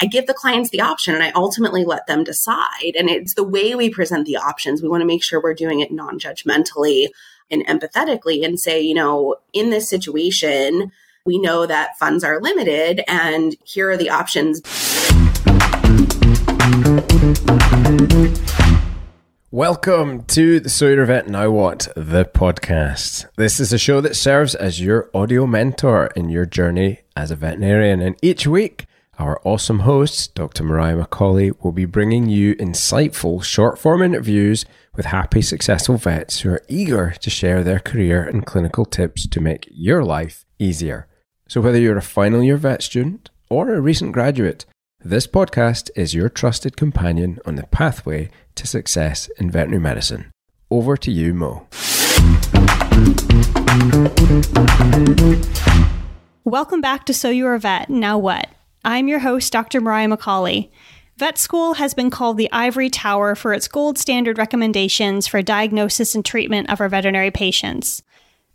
I give the clients the option and I ultimately let them decide. And it's the way we present the options. We want to make sure we're doing it non judgmentally and empathetically and say, you know, in this situation, we know that funds are limited and here are the options. Welcome to the So You're Vet Now What, the podcast. This is a show that serves as your audio mentor in your journey as a veterinarian. And each week, our awesome host, Dr. Mariah McCauley, will be bringing you insightful short form interviews with happy, successful vets who are eager to share their career and clinical tips to make your life easier. So, whether you're a final year vet student or a recent graduate, this podcast is your trusted companion on the pathway to success in veterinary medicine. Over to you, Mo. Welcome back to So You're a Vet, Now What? I'm your host, Dr. Mariah McCauley. Vet school has been called the ivory tower for its gold standard recommendations for diagnosis and treatment of our veterinary patients.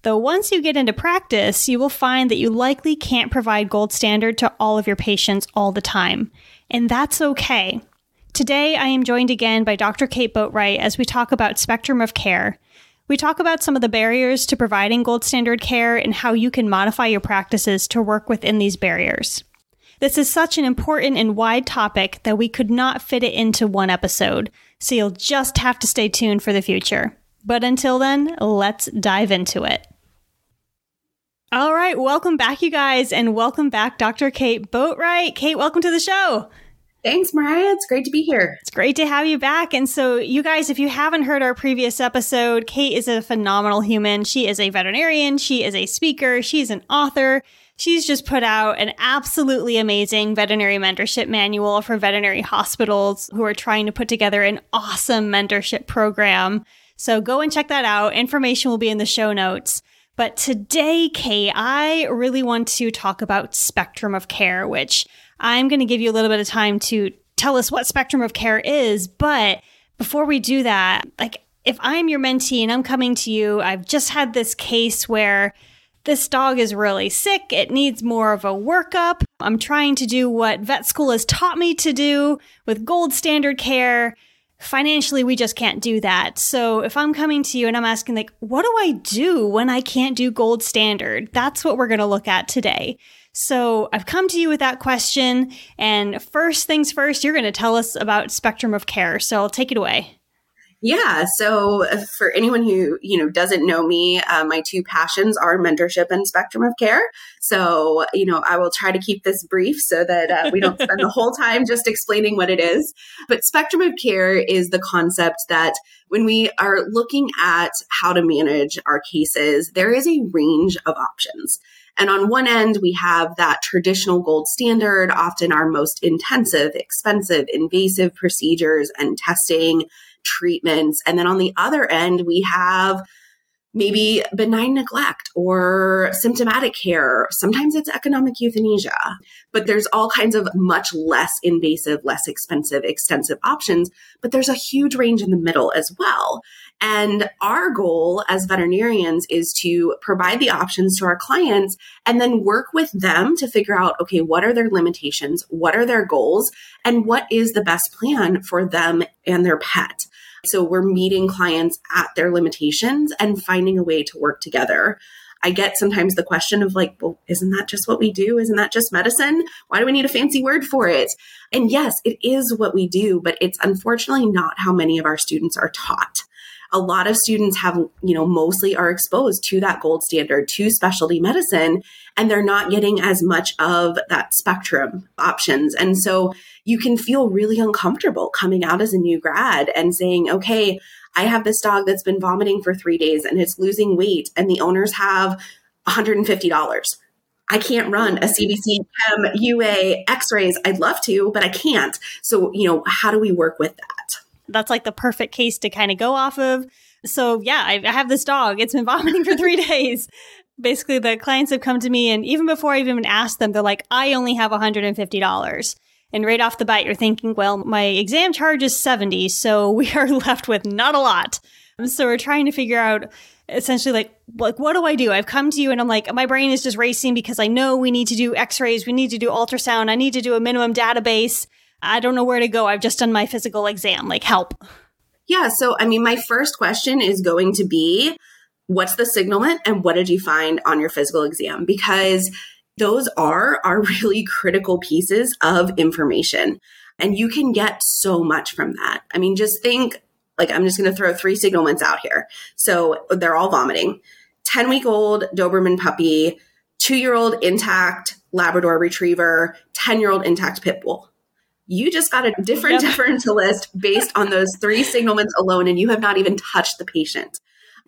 Though once you get into practice, you will find that you likely can't provide gold standard to all of your patients all the time. And that's okay. Today, I am joined again by Dr. Kate Boatright as we talk about spectrum of care. We talk about some of the barriers to providing gold standard care and how you can modify your practices to work within these barriers. This is such an important and wide topic that we could not fit it into one episode, so you'll just have to stay tuned for the future. But until then, let's dive into it. All right, welcome back, you guys, and welcome back, Dr. Kate Boatright. Kate, welcome to the show. Thanks, Mariah. It's great to be here. It's great to have you back. And so, you guys, if you haven't heard our previous episode, Kate is a phenomenal human. She is a veterinarian, she is a speaker, she's an author. She's just put out an absolutely amazing veterinary mentorship manual for veterinary hospitals who are trying to put together an awesome mentorship program. So go and check that out. Information will be in the show notes. But today, Kay, I really want to talk about spectrum of care, which I'm going to give you a little bit of time to tell us what spectrum of care is. But before we do that, like if I'm your mentee and I'm coming to you, I've just had this case where this dog is really sick. It needs more of a workup. I'm trying to do what vet school has taught me to do with gold standard care financially we just can't do that. So if I'm coming to you and I'm asking like what do I do when I can't do gold standard? That's what we're going to look at today. So I've come to you with that question and first things first, you're going to tell us about spectrum of care. So I'll take it away. Yeah. So uh, for anyone who, you know, doesn't know me, uh, my two passions are mentorship and spectrum of care. So, you know, I will try to keep this brief so that uh, we don't spend the whole time just explaining what it is. But spectrum of care is the concept that when we are looking at how to manage our cases, there is a range of options. And on one end, we have that traditional gold standard, often our most intensive, expensive, invasive procedures and testing treatments. And then on the other end, we have maybe benign neglect or symptomatic care. Sometimes it's economic euthanasia, but there's all kinds of much less invasive, less expensive, extensive options. But there's a huge range in the middle as well. And our goal as veterinarians is to provide the options to our clients and then work with them to figure out, okay, what are their limitations? What are their goals? And what is the best plan for them and their pet? So we're meeting clients at their limitations and finding a way to work together. I get sometimes the question of like, well, isn't that just what we do? Isn't that just medicine? Why do we need a fancy word for it? And yes, it is what we do, but it's unfortunately not how many of our students are taught a lot of students have, you know, mostly are exposed to that gold standard, to specialty medicine, and they're not getting as much of that spectrum options. And so you can feel really uncomfortable coming out as a new grad and saying, okay, I have this dog that's been vomiting for three days and it's losing weight, and the owners have $150. I can't run a CBC, UA, x-rays. I'd love to, but I can't. So, you know, how do we work with that? That's like the perfect case to kind of go off of. So yeah, I, I have this dog. It's been vomiting for three days. Basically, the clients have come to me, and even before I've even asked them, they're like, "I only have $150." And right off the bat, you're thinking, well, my exam charge is 70, so we are left with not a lot. So we're trying to figure out essentially like like what do I do? I've come to you and I'm like my brain is just racing because I know we need to do x-rays, we need to do ultrasound, I need to do a minimum database. I don't know where to go. I've just done my physical exam. Like help. Yeah, so I mean my first question is going to be what's the signalment and what did you find on your physical exam because those are are really critical pieces of information and you can get so much from that. I mean just think like I'm just going to throw three signalments out here. So they're all vomiting. 10 week old Doberman puppy, two year old intact Labrador retriever, 10 year old intact pit bull. You just got a different yep. differential list based on those three signalments alone, and you have not even touched the patient.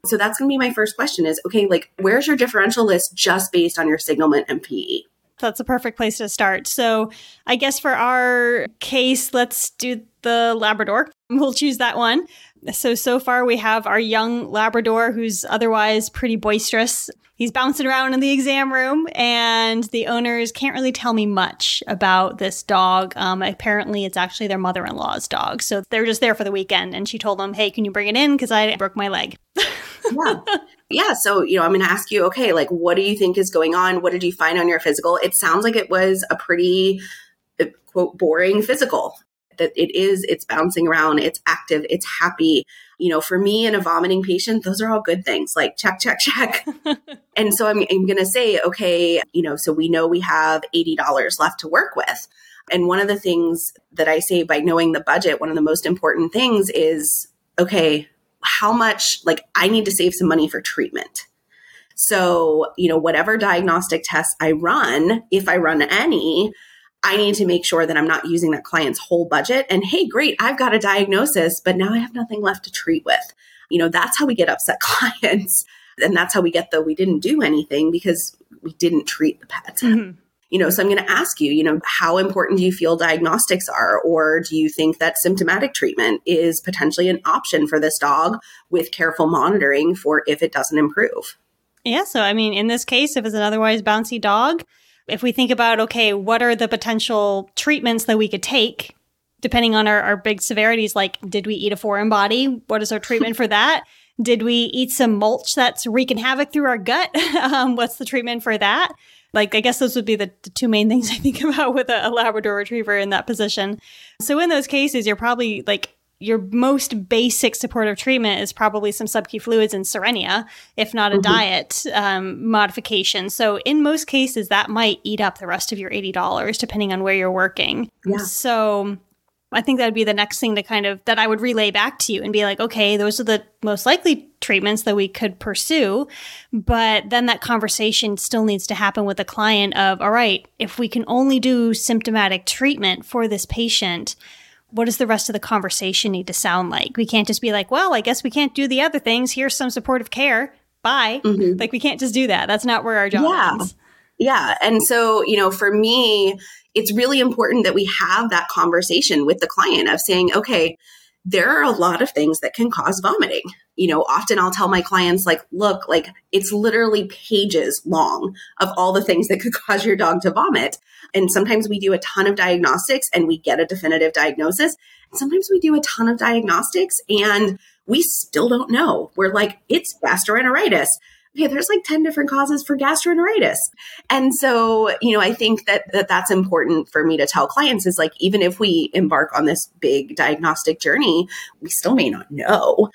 So that's going to be my first question is okay, like, where's your differential list just based on your signalment and PE? That's a perfect place to start. So, I guess for our case, let's do the Labrador. We'll choose that one. So, so far we have our young Labrador who's otherwise pretty boisterous. He's bouncing around in the exam room, and the owners can't really tell me much about this dog. Um, apparently, it's actually their mother in law's dog. So, they're just there for the weekend, and she told them, Hey, can you bring it in? Because I broke my leg. yeah. Yeah. So, you know, I'm going to ask you, okay, like, what do you think is going on? What did you find on your physical? It sounds like it was a pretty, uh, quote, boring physical that it is, it's bouncing around, it's active, it's happy. You know, for me and a vomiting patient, those are all good things like check, check, check. and so I'm, I'm going to say, okay, you know, so we know we have $80 left to work with. And one of the things that I say by knowing the budget, one of the most important things is, okay, how much, like, I need to save some money for treatment. So, you know, whatever diagnostic tests I run, if I run any, I need to make sure that I'm not using that client's whole budget. And hey, great, I've got a diagnosis, but now I have nothing left to treat with. You know, that's how we get upset clients. And that's how we get the we didn't do anything because we didn't treat the pet. Mm-hmm. You know, so I'm going to ask you, you know, how important do you feel diagnostics are? Or do you think that symptomatic treatment is potentially an option for this dog with careful monitoring for if it doesn't improve? Yeah. So, I mean, in this case, if it's an otherwise bouncy dog, if we think about, okay, what are the potential treatments that we could take depending on our, our big severities, like did we eat a foreign body? What is our treatment for that? Did we eat some mulch that's wreaking havoc through our gut? um, what's the treatment for that? Like, I guess those would be the, the two main things I think about with a, a Labrador retriever in that position. So, in those cases, you're probably like your most basic supportive treatment is probably some subq fluids and Cerenia, if not a mm-hmm. diet um, modification. So in most cases, that might eat up the rest of your eighty dollars, depending on where you're working. Yeah. So I think that would be the next thing to kind of that I would relay back to you and be like, okay, those are the most likely treatments that we could pursue. But then that conversation still needs to happen with the client of, all right, if we can only do symptomatic treatment for this patient, what does the rest of the conversation need to sound like? We can't just be like, well, I guess we can't do the other things. Here's some supportive care. Bye. Mm-hmm. Like we can't just do that. That's not where our job yeah. ends. Yeah. And so, you know, for me, it's really important that we have that conversation with the client of saying, okay, there are a lot of things that can cause vomiting. You know, often I'll tell my clients, like, look, like it's literally pages long of all the things that could cause your dog to vomit. And sometimes we do a ton of diagnostics and we get a definitive diagnosis. Sometimes we do a ton of diagnostics and we still don't know. We're like, it's gastroenteritis okay, there's like 10 different causes for gastroenteritis. And so, you know, I think that, that that's important for me to tell clients is like, even if we embark on this big diagnostic journey, we still may not know.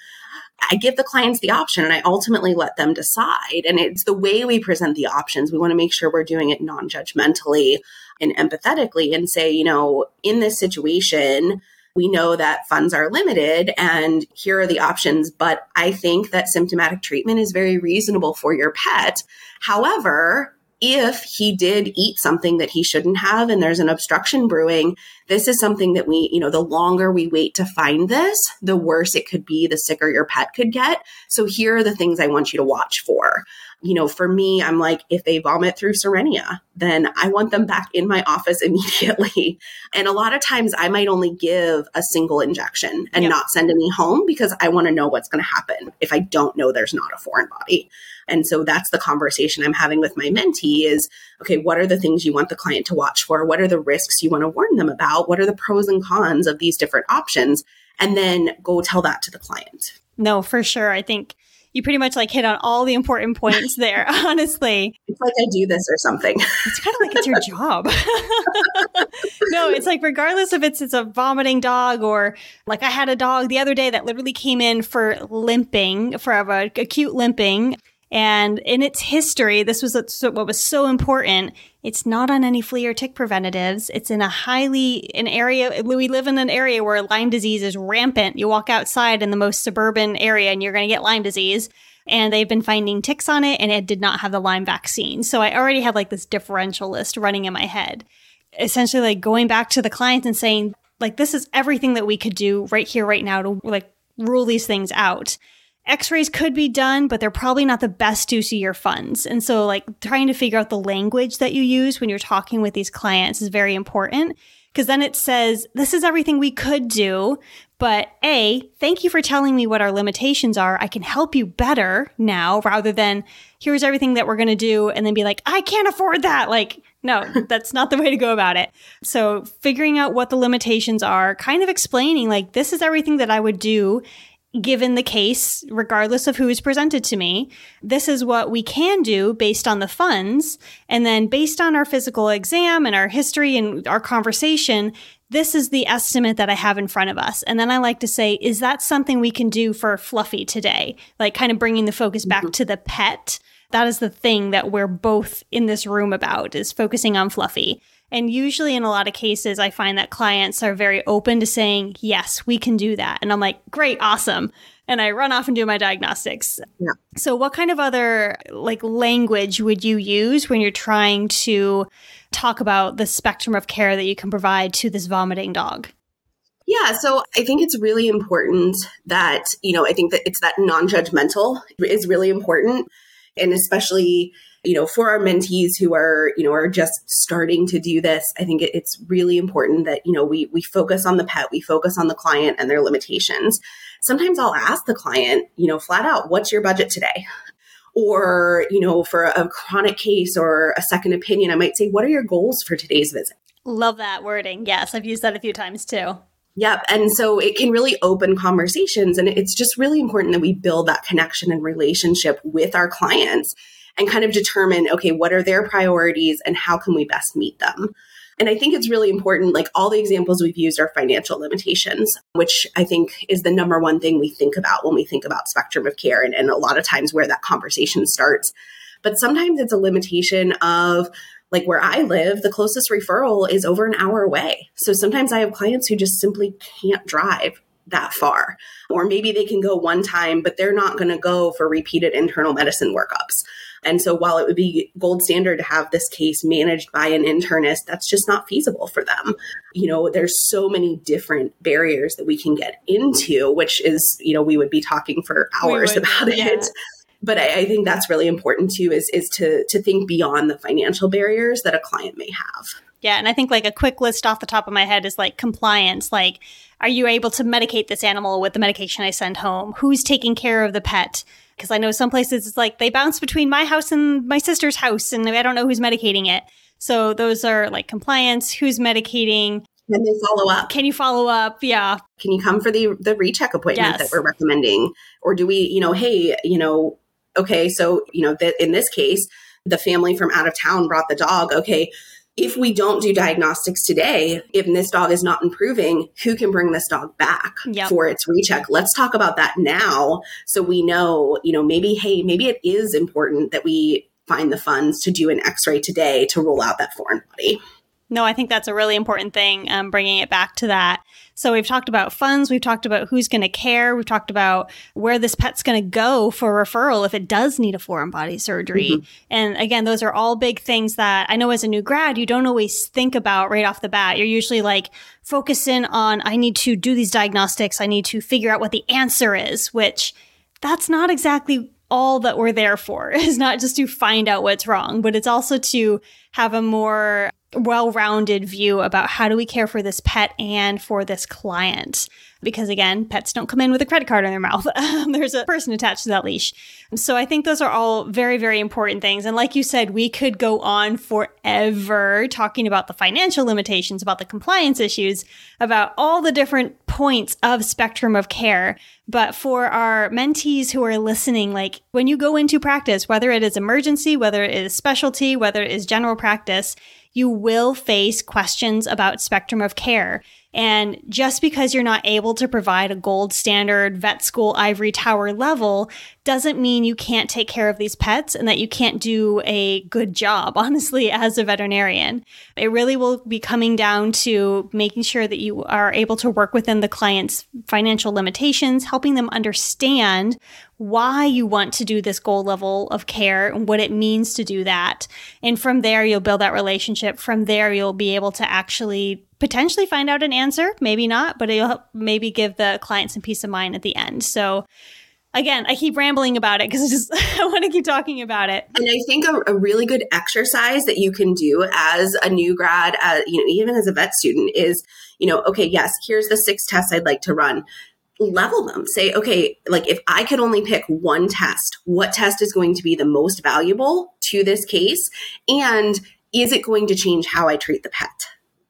I give the clients the option and I ultimately let them decide. And it's the way we present the options. We want to make sure we're doing it non judgmentally and empathetically and say, you know, in this situation, we know that funds are limited and here are the options. But I think that symptomatic treatment is very reasonable for your pet. However, if he did eat something that he shouldn't have and there's an obstruction brewing, this is something that we, you know, the longer we wait to find this, the worse it could be, the sicker your pet could get. So here are the things I want you to watch for you know, for me, I'm like, if they vomit through Cerenia, then I want them back in my office immediately. And a lot of times I might only give a single injection and yep. not send any home because I want to know what's going to happen if I don't know there's not a foreign body. And so that's the conversation I'm having with my mentee is, okay, what are the things you want the client to watch for? What are the risks you want to warn them about? What are the pros and cons of these different options? And then go tell that to the client. No, for sure. I think you pretty much like hit on all the important points there, honestly. It's like I do this or something. It's kind of like it's your job. no, it's like regardless if it's it's a vomiting dog or like I had a dog the other day that literally came in for limping, for a, acute limping. And in its history, this was what was so important. It's not on any flea or tick preventatives. It's in a highly an area. We live in an area where Lyme disease is rampant. You walk outside in the most suburban area, and you're going to get Lyme disease. And they've been finding ticks on it, and it did not have the Lyme vaccine. So I already had like this differential list running in my head. Essentially, like going back to the clients and saying, like, this is everything that we could do right here, right now to like rule these things out. X-rays could be done, but they're probably not the best use of your funds. And so like trying to figure out the language that you use when you're talking with these clients is very important because then it says, this is everything we could do. But A, thank you for telling me what our limitations are. I can help you better now rather than here's everything that we're going to do and then be like, I can't afford that. Like, no, that's not the way to go about it. So figuring out what the limitations are, kind of explaining like, this is everything that I would do given the case, regardless of who is presented to me, this is what we can do based on the funds. And then based on our physical exam and our history and our conversation, this is the estimate that I have in front of us. And then I like to say, is that something we can do for Fluffy today? Like kind of bringing the focus back mm-hmm. to the pet. That is the thing that we're both in this room about is focusing on Fluffy. And usually, in a lot of cases, I find that clients are very open to saying, Yes, we can do that. And I'm like, Great, awesome. And I run off and do my diagnostics. Yeah. So, what kind of other like language would you use when you're trying to talk about the spectrum of care that you can provide to this vomiting dog? Yeah, so I think it's really important that, you know, I think that it's that non judgmental is really important. And especially you know, for our mentees who are, you know, are just starting to do this, I think it's really important that, you know, we we focus on the pet, we focus on the client and their limitations. Sometimes I'll ask the client, you know, flat out, what's your budget today? Or, you know, for a chronic case or a second opinion, I might say, what are your goals for today's visit? Love that wording. Yes, I've used that a few times too. Yep. And so it can really open conversations. And it's just really important that we build that connection and relationship with our clients and kind of determine, okay, what are their priorities and how can we best meet them? And I think it's really important, like all the examples we've used are financial limitations, which I think is the number one thing we think about when we think about spectrum of care and, and a lot of times where that conversation starts. But sometimes it's a limitation of like where I live, the closest referral is over an hour away. So sometimes I have clients who just simply can't drive that far. Or maybe they can go one time, but they're not going to go for repeated internal medicine workups. And so while it would be gold standard to have this case managed by an internist, that's just not feasible for them. You know, there's so many different barriers that we can get into, which is, you know, we would be talking for hours would, about yeah. it but I, I, think that's really important too is is to to think beyond the financial barriers that a client may have yeah and i think like a quick list off the top of my head is like compliance like are you able to medicate this animal with the medication i send home who's taking care of the pet because I know some places it's like they bounce between my house and my sister's house, and I don't know who's medicating it. So those are like compliance, who's medicating. Can they follow up? Can you follow up? Yeah. Can you come for the the recheck appointment yes. that we're recommending? Or do we, you know, hey, you know, okay, so you know, that in this case, the family from out of town brought the dog. Okay, if we don't do diagnostics today, if this dog is not improving, who can bring this dog back yep. for its recheck? Let's talk about that now so we know, you know, maybe, hey, maybe it is important that we find the funds to do an x ray today to rule out that foreign body. No, I think that's a really important thing, um, bringing it back to that. So we've talked about funds, we've talked about who's going to care, we've talked about where this pet's going to go for referral if it does need a foreign body surgery. Mm-hmm. And again, those are all big things that I know as a new grad, you don't always think about right off the bat. You're usually like focusing on, I need to do these diagnostics, I need to figure out what the answer is, which that's not exactly all that we're there for is not just to find out what's wrong, but it's also to have a more well rounded view about how do we care for this pet and for this client. Because again, pets don't come in with a credit card in their mouth. Um, there's a person attached to that leash. So I think those are all very, very important things. And like you said, we could go on forever talking about the financial limitations, about the compliance issues, about all the different points of spectrum of care. But for our mentees who are listening, like when you go into practice, whether it is emergency, whether it is specialty, whether it is general practice, you will face questions about spectrum of care. And just because you're not able to provide a gold standard vet school ivory tower level doesn't mean you can't take care of these pets and that you can't do a good job, honestly, as a veterinarian. It really will be coming down to making sure that you are able to work within the client's financial limitations, helping them understand why you want to do this goal level of care and what it means to do that. And from there, you'll build that relationship. From there, you'll be able to actually potentially find out an answer, maybe not, but it'll maybe give the client some peace of mind at the end. So, again, I keep rambling about it because I just I want to keep talking about it. And I think a, a, really good exercise that you can do as a new grad, uh, you know, even as a vet student, is you know, okay, yes, here's the six tests I'd like to run level them. Say, okay, like if I could only pick one test, what test is going to be the most valuable to this case? And is it going to change how I treat the pet?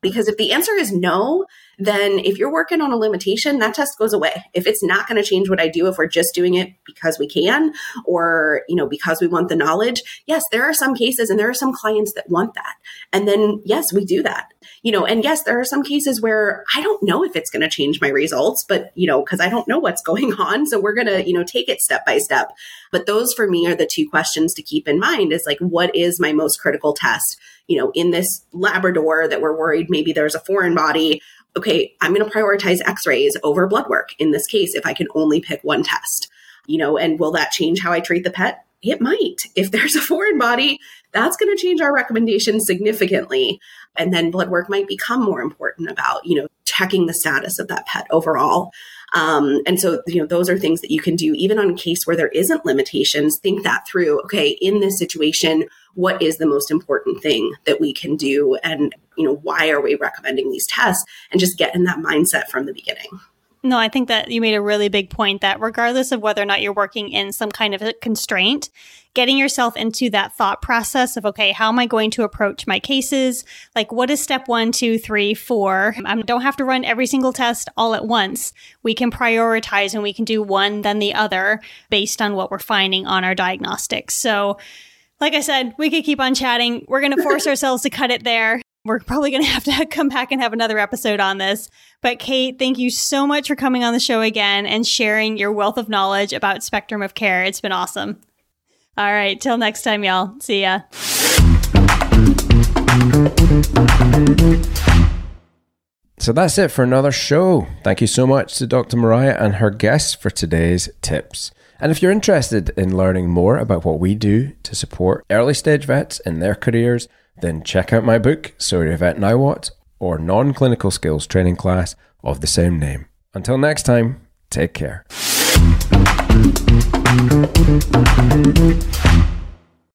Because if the answer is no, then if you're working on a limitation, that test goes away. If it's not going to change what I do, if we're just doing it because we can or, you know, because we want the knowledge, yes, there are some cases and there are some clients that want that. And then, yes, we do that. You know, and yes, there are some cases where I don't know if it's going to change my results, but, you know, because I don't know what's going on. So we're going to, you know, take it step by step. But those for me are the two questions to keep in mind is like, what is my most critical test? You know, in this Labrador that we're worried maybe there's a foreign body okay, I'm going to prioritize x rays over blood work in this case if I can only pick one test. You know, and will that change how I treat the pet? It might. If there's a foreign body, that's going to change our recommendation significantly. And then blood work might become more important about, you know, checking the status of that pet overall. Um, and so, you know, those are things that you can do even on a case where there isn't limitations. Think that through. Okay, in this situation, what is the most important thing that we can do? And, you know, why are we recommending these tests? And just get in that mindset from the beginning. No, I think that you made a really big point that regardless of whether or not you're working in some kind of a constraint, getting yourself into that thought process of, okay, how am I going to approach my cases? Like, what is step one, two, three, four? I don't have to run every single test all at once. We can prioritize and we can do one, then the other based on what we're finding on our diagnostics. So, like I said, we could keep on chatting. We're going to force ourselves to cut it there. We're probably going to have to come back and have another episode on this. But Kate, thank you so much for coming on the show again and sharing your wealth of knowledge about spectrum of care. It's been awesome. All right, till next time, y'all. See ya. So that's it for another show. Thank you so much to Dr. Mariah and her guests for today's tips. And if you're interested in learning more about what we do to support early stage vets in their careers, then check out my book, So You're Vet Now What, or non clinical skills training class of the same name. Until next time, take care.